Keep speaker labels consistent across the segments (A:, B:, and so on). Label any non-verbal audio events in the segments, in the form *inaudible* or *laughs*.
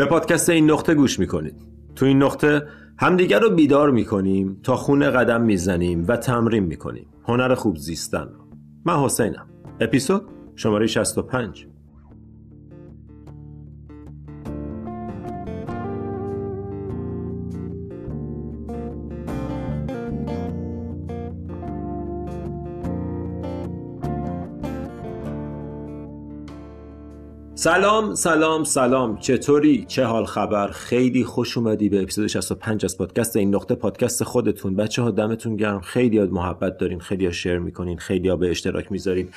A: به پادکست این نقطه گوش می‌کنید. تو این نقطه همدیگر رو بیدار می‌کنیم تا خونه قدم می‌زنیم و تمرین می‌کنیم. هنر خوب زیستن. من حسینم. اپیزود شماره 65 سلام سلام سلام. چطوری؟ چه حال خبر؟ خیلی خوش اومدی به اپیزود 65 از پادکست این نقطه. پادکست خودتون. بچه ها دمتون گرم. خیلی یاد محبت دارین. خیلی ها شیر می‌کنین. خیلی ها به اشتراک می‌ذارین.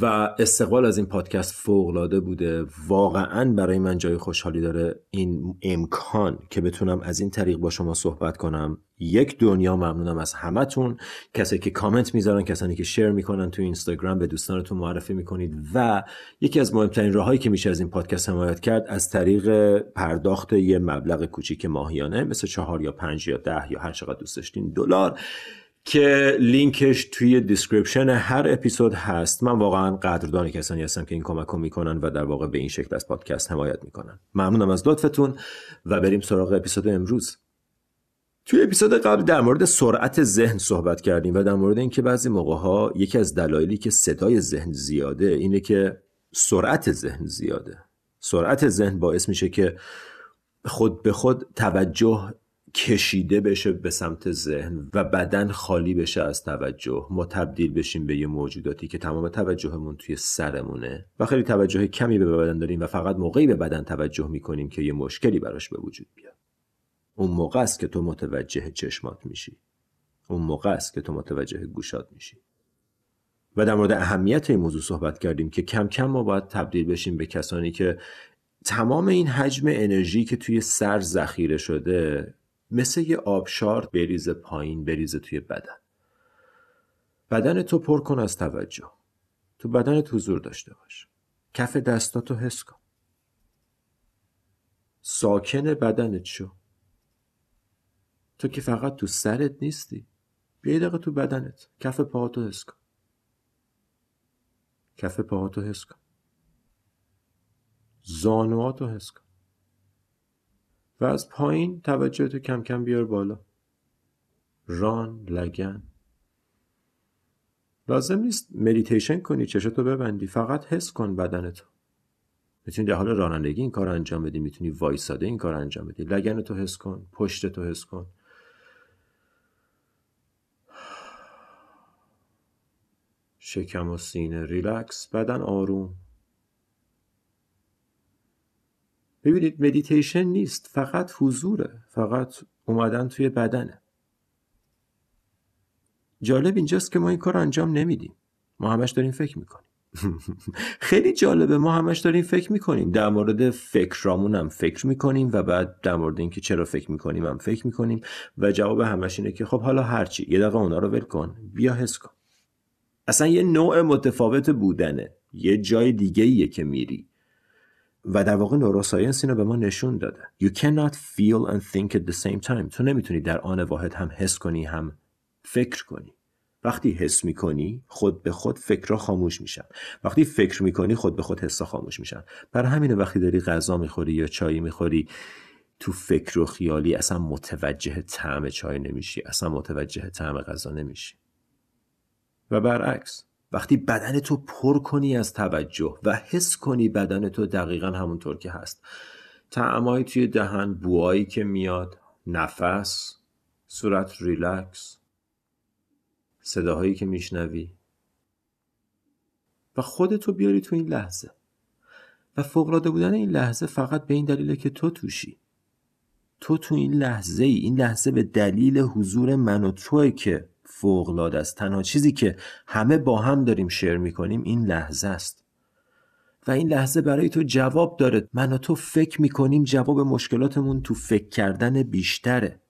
A: و استقبال از این پادکست فوق بوده. واقعا برای من جای خوشحالی داره این امکان که بتونم از این طریق با شما صحبت کنم. یک دنیا ممنونم از همتون. کسی که کامنت می‌ذارن کسانی که شیر می‌کنن تو اینستاگرام به دوستانتون معرفی می‌کنید و یکی از مهمترین راههایی که میشه از این پادکست حمایت کرد از طریق پرداخت یه مبلغ کوچیک ماهیانه مثل چهار یا پنج یا ده یا هر چقدر دوست داشتین دلار. که لینکش توی description هر اپیزود هست. من واقعا قدردان کسانی هستم که این کمک رو می‌کنن و در واقع به این شکل از پادکست حمایت می‌کنن. ممنونم از لطفتون و بریم سراغ اپیزود امروز. توی اپیزود قبل در مورد سرعت ذهن صحبت کردیم و در مورد اینکه بعضی موقع ها یکی از دلایلی که صدای ذهن زیاده اینه که سرعت ذهن زیاده. سرعت ذهن باعث میشه که خود به خود توجه کشیده بشه به سمت ذهن و بدن خالی بشه از توجه. ما تبدیل بشیم به یه موجوداتی که تمام توجهمون توی سرمونه و خیلی توجه کمی به بدن داریم و فقط موقعی به بدن توجه می‌کنیم که یه مشکلی براش به وجود بیاد. اون موقع است که تو متوجه چشمات میشی. اون موقع است که تو متوجه گوشات میشی. و در مورد اهمیت این موضوع صحبت کردیم که کم کم ما باید تبدیل بشیم به کسانی که تمام این حجم انرژی که توی سر ذخیره شده مثل یه آبشار بریزه پایین بریزه توی بدن. بدن تو پر کن از توجه. تو بدن حضور داشته باش. کف دستاتو حس کن. ساکن بدنت شو. تو که فقط تو سرت نیستی. بیا یه دقیقه تو بدنت. کف پاهاتو حس کن. کف پاهاتو حس کن. زانواتو حس کن. و از پایین توجهتو کم کم بیار بالا. ران لگن. لازم نیست مدیتیشن کنی چشتو ببندی فقط حس کن بدنتو. می‌تونی در حال رانندگی این کار انجام بدی می‌تونی وایساده این کار انجام بدی. لگنتو حس کن پشتتو حس کن. شکم و سینه ریلکس بدن آروم. ببینید مدیتیشن نیست فقط حضوره فقط اومدن توی بدنه. جالب اینجاست که ما این کار انجام نمیدیم. ما همش داریم فکر می‌کنیم. *laughs* خیلی جالبه ما همش داریم فکر می‌کنیم. در مورد فکرامون هم فکر می‌کنیم و بعد در مورد اینکه چرا فکر می‌کنیم هم فکر می‌کنیم و جواب همش اینه که خب حالا هرچی یه دقیقه اونا رو ول کن بیا حس کن. اصلا یه نوع متفاوت بودنه. یه جای دیگه ایه که میری. و در واقع نوروساینس اینو به ما نشون داده. You cannot feel and think at the same time. تو نمی‌تونی در آن واحد هم حس کنی هم فکر کنی. وقتی حس می‌کنی خود به خود فکرها خاموش میشن. وقتی فکر می‌کنی خود به خود حسا خاموش میشن. برای همینه وقتی داری غذا می‌خوری یا چای می‌خوری تو فکر و خیالی اصلا متوجه طعم چای نمیشی اصلا متوجه طعم غذا نمیشی. و برعکس. وقتی بدن تو پر کنی از توجه و حس کنی بدن تو دقیقا همونطور که هست. تعمایی توی دهن بوایی که میاد نفس صورت ریلکس صداهایی که میشنوی. و خودتو بیاری تو این لحظه. و فوقلاده بودن این لحظه فقط به این دلیله که تو توشی. تو تو این لحظه ای این لحظه به دلیل حضور من و توی که فوق است. تنها چیزی که همه با هم داریم شیر می‌کنیم این لحظه است. و این لحظه برای تو جواب داره. من و تو فکر می‌کنیم جواب مشکلاتمون تو فکر کردن بیشتره.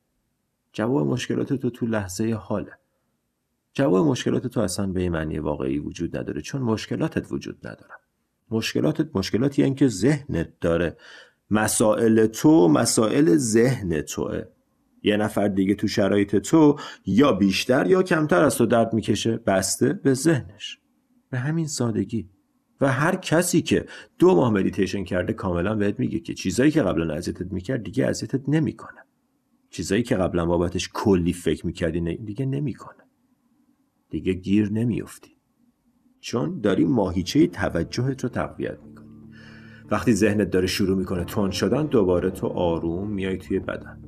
A: جواب مشکلات تو تو لحظه حاله. جواب مشکلات تو اصلا به معنی واقعی وجود نداره چون مشکلاتت وجود نداره. مشکلاتت مشکلاتی که ذهنت داره. مسائل تو مسائل ذهن توه. یه نفر دیگه تو شرایط تو یا بیشتر یا کمتر از تو درد می‌کشه بسته به ذهنش. به همین سادگی. و هر کسی که دو ماه مدیتیشن کرده کاملا بهت میگه که چیزایی که قبلا اذیتت می‌کرد دیگه اذیتت نمی‌کنه. چیزایی که قبلا بابتش کلی فکر می‌کردی دیگه نمی‌کنه. دیگه گیر نمیافتی. چون داری ماهیچه توجهت رو تقویت می‌کنی. وقتی ذهنت داره شروع می‌کنه تند شدن دوباره تو آروم میای توی بدن.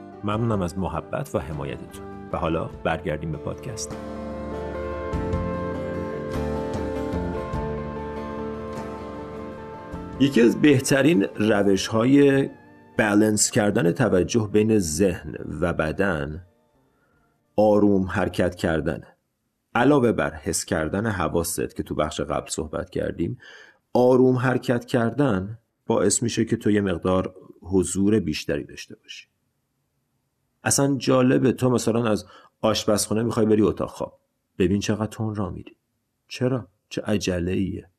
A: ممنونم از محبت و حمایتتون. و حالا برگردیم به پادکست. یکی از بهترین روش های بلنس کردن توجه بین ذهن و بدن آروم حرکت کردن علاوه بر حس کردن حواست که تو بخش قبل صحبت کردیم آروم حرکت کردن باعث میشه که تو یه مقدار حضور بیشتری داشته باشی اصلا جالبه تو مثلا از آشپزخونه می‌خوای بری اتاق. خواب ببین چقدر تون را میری. چرا؟ چه عجله ایه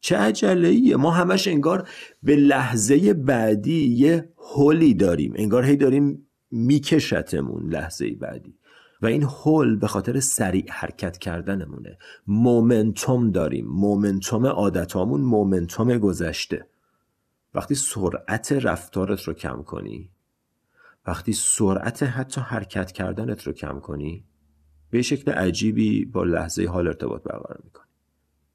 A: چه عجله ما همش انگار به لحظه بعدی یه هولی داریم. انگار هی داریم میکشتمون لحظه بعدی. و این هول به خاطر سریع حرکت کردنمونه. مومنتوم داریم. مومنتوم عادتامون مومنتوم گذشته. وقتی سرعت رفتارت رو کم کنی وقتی سرعت حتی حرکت کردنت رو کم کنی به شکل عجیبی با لحظه حال ارتباط برقرار می‌کنی.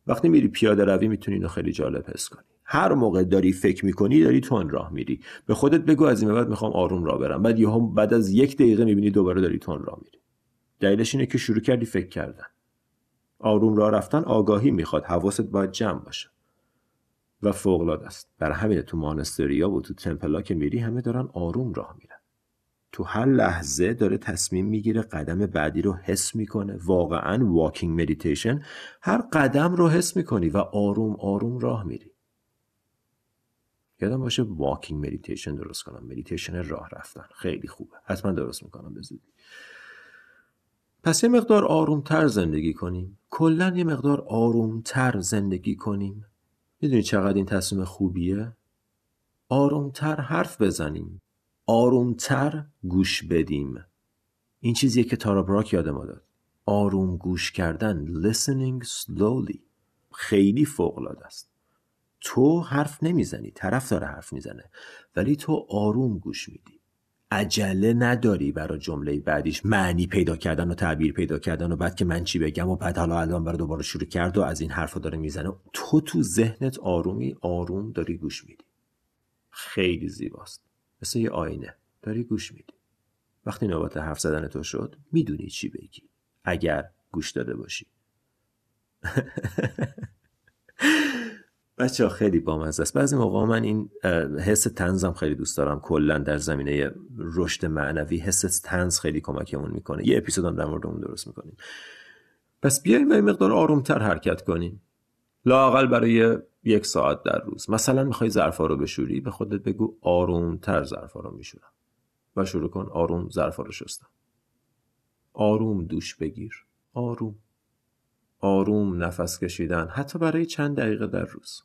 A: وقتی میری پیاده روی می‌تونی اینو خیلی جالب حس کنی. هر موقع داری فکر می‌کنی داری تون راه میری. به خودت بگو از این بعد می‌خوام آروم راه برم. بعد یهو بعد از یک دقیقه می‌بینی دوباره داری تون راه میری. دلیلش اینه که شروع کردی فکر کردن. آروم راه رفتن آگاهی می‌خواد. حواست باید جمع باشه. و focus ات. برای همین تو monastery ا و تو temple ا که میری همه دارن آروم راه میرن. تو هر لحظه داره تصمیم می‌گیره قدم بعدی رو حس می‌کنه. واقعا walking meditation هر قدم رو حس می‌کنی و آروم آروم راه میری. یادم باشه walking meditation درست کنم. مدیتیشن راه رفتن. خیلی خوبه. حتما درست می‌کنم به زودی پس یه مقدار آرومتر زندگی کنیم. کلا یه مقدار آرومتر زندگی کنیم. می‌دونی چقدر این تصمیم خوبیه؟ آرومتر حرف بزنیم. آرومتر گوش بدیم. این چیزیه که تارا براک یاد ما داد آروم گوش کردن listening slowly. خیلی فوق العاده است. تو حرف نمی‌زنی طرف داره حرف می‌زنه ولی تو آروم گوش میدی. عجله نداری برای جمله بعدیش معنی پیدا کردن و تعبیر پیدا کردن و بعد که من چی بگم و بعد حالا الان برای دوباره شروع کرد و از این حرف داره می‌زنه. تو تو ذهنت آرومی آروم داری گوش میدی. خیلی زیباست. مثل یه آینه. داری گوش میدی. وقتی نوبت حرف زدن تو شد می‌دونی چی بگی. اگر گوش داده باشی. *laughs* بچه ها خیلی بامزه است. بعضی موقع من این حس تنزم خیلی دوست دارم. کلا در زمینه رشد معنوی حس تنز خیلی کمکمون می‌کنه. یه اپیزود هم در مورد اون درست می‌کنیم. پس بیایم و مقدار آرومتر حرکت کنیم. لاقل برای یک ساعت در روز. مثلا می‌خوای ظرفا رو بشوری به خودت بگو آروم تر ظرفا رو میشورم. و شروع کن آروم ظرفا رو شستم آروم دوش بگیر. آروم. آروم نفس کشیدن. حتی برای چند دقیقه در روز.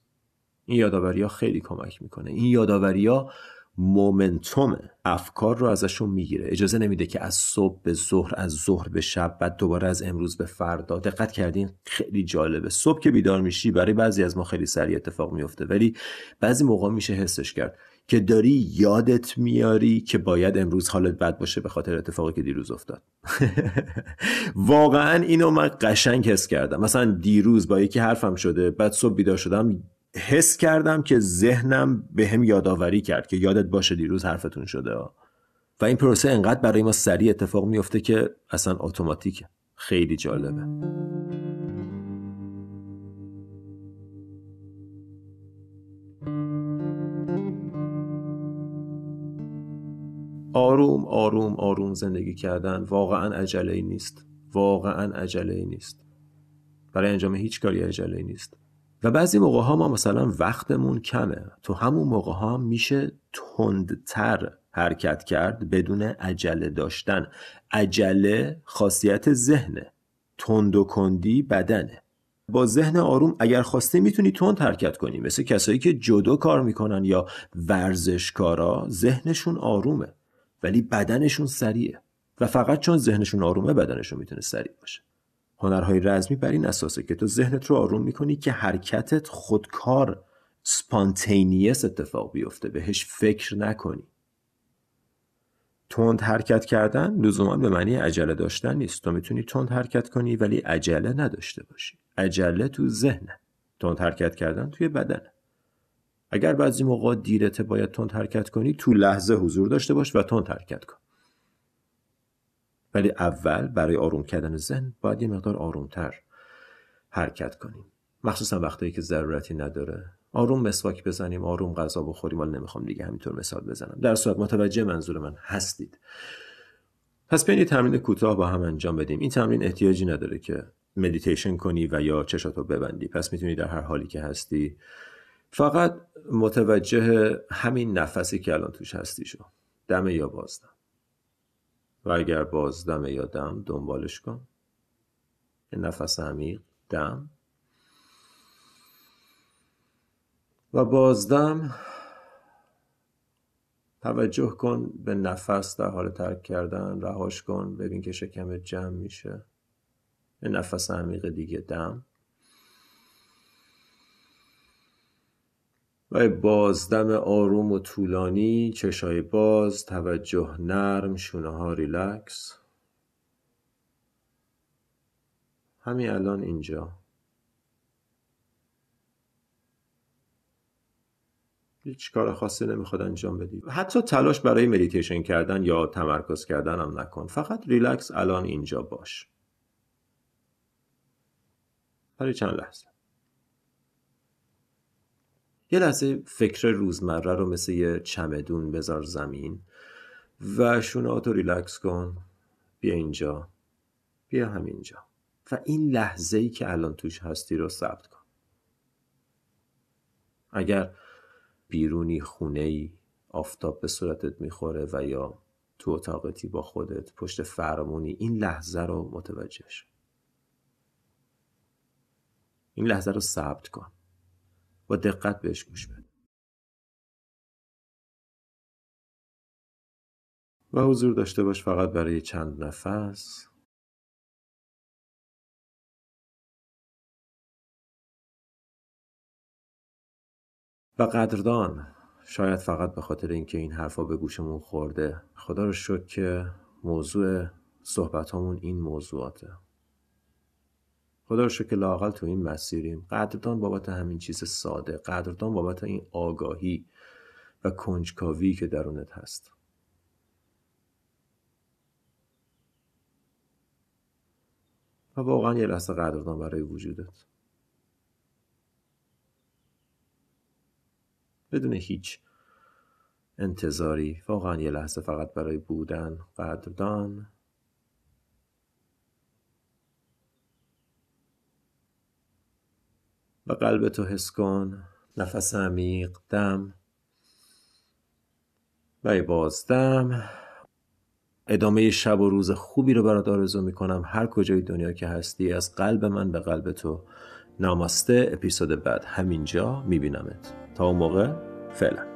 A: این یادآوری ها خیلی کمک می‌کنه. این یادآوری ها مومنتوم افکار رو ازشون می‌گیره. اجازه نمیده که از صبح به ظهر از ظهر به شب بعد دوباره از امروز به فردا. دقت کردین خیلی جالبه. صبح که بیدار میشی برای بعضی از ما خیلی سریع اتفاق میفته. ولی بعضی موقع میشه حسش کرد که داری یادت میاری که باید امروز حالت بد باشه به خاطر اتفاقی که دیروز افتاد. *laughs* واقعا اینو من قشنگ حس کردم. مثلا دیروز با یکی حرفم شده بعد صبح بیدار شدم حس کردم که ذهنم به هم یادآوری کرد که یادت باشه دیروز حرفتون شده. و این پروسه انقدر برای ما سریع اتفاق میفته که اصلا اتوماتیکه. خیلی جالبه. آروم آروم آروم زندگی کردن واقعا عجله ای نیست. واقعا عجله ای نیست. برای انجام هیچ کاری عجله ای نیست. و بعضی موقع ها ما مثلا وقتمون کمه. تو همون موقع ها میشه تندتر حرکت کرد بدون عجله داشتن. عجله خاصیت ذهنه. تند و کندی بدنه. با ذهن آروم اگر خواسته می‌تونی تند حرکت کنی. مثل کسایی که جدو کار می‌کنن یا ورزشکارا ذهنشون آرومه. ولی بدنشون سریعه. و فقط چون ذهنشون آرومه بدنشون می‌تونه سریع باشه. هنرهای رزمی بر این اساسه که تو ذهنت رو آروم می‌کنی که حرکتت خودکار سپانتینیس اتفاق بیفته بهش فکر نکنی. تند حرکت کردن لزوما به معنی عجله داشتن نیست. تو می‌تونی تند حرکت کنی ولی عجله نداشته باشی. عجله تو ذهنه. تند حرکت کردن توی بدنه. اگر بعضی موقع دیرته باید تند حرکت کنی تو لحظه حضور داشته باش و تند حرکت کن. ولی اول برای آروم کردن ذهن باید یه مقدار آرومتر حرکت کنیم. مخصوصا وقتی که ضرورتی نداره. آروم مسواک بزنیم آروم غذا بخوریم. ولی نمی‌خوام دیگه همینطور مثال بزنم. در صورت متوجه منظور من هستید. پس بیاین تمرین کوتاه با هم انجام بدیم. این تمرین احتیاجی نداره که مدیتیشن کنی و یا چشاتو ببندی. پس می‌تونی در هر حالی که هستی فقط متوجه همین نفسی که الان توش هستی شو. دمه یا بازدم. و اگر بازدمه یا دم دنبالش کن. یه نفس عمیق دم. و بازدم توجه کن به نفس در حال ترک کردن رهاش کن ببین که شکمت جمع میشه. به نفس عمیق دیگه دم. و بازدم آروم و طولانی چشای باز توجه نرم شونه ها ریلکس. همین الان اینجا. هیچ کار خاصی نمی‌خواد انجام بدی. حتی تلاش برای مدیتیشن کردن یا تمرکز کردن هم نکن. فقط ریلکس الان اینجا باش. برای چند لحظه. یه لحظه فکر روزمره رو مثل یه چمدون بذار زمین و شونات رو ریلکس کن. بیا اینجا. بیا همینجا. و این لحظه ای که الان توش هستی رو ثبت کن. اگر بیرونی خونه ای آفتاب به صورتت می‌خوره و یا تو اتاقتی با خودت پشت فرمونی این لحظه رو متوجه شو. این لحظه رو ثبت کن. با دقت بهش گوش بده. و حضور داشته باش فقط برای چند نفس. و قدردان شاید فقط به خاطر اینکه این حرفا به گوشمون خورده. خدا رو شکر که موضوع صحبت این موضوعاته. خدا رو شکر لاقل تو این مسیریم. قدردان بابت همین چیز ساده قدردان بابت این آگاهی و کنجکاوی که درونت هست. و واقعا یه لحظه قدردان برای وجودت. بدون هیچ انتظاری واقعا یه لحظه فقط برای بودن قدردان و قلبتو حس کن. نفس عمیق دم. و بازدم ادامه شب و روز خوبی رو برات آرزو می‌کنم. هر کجای دنیا که هستی از قلب من به قلب تو. ناماسته اپیزود بعد همینجا میبینمت. تا اون موقع فعلا.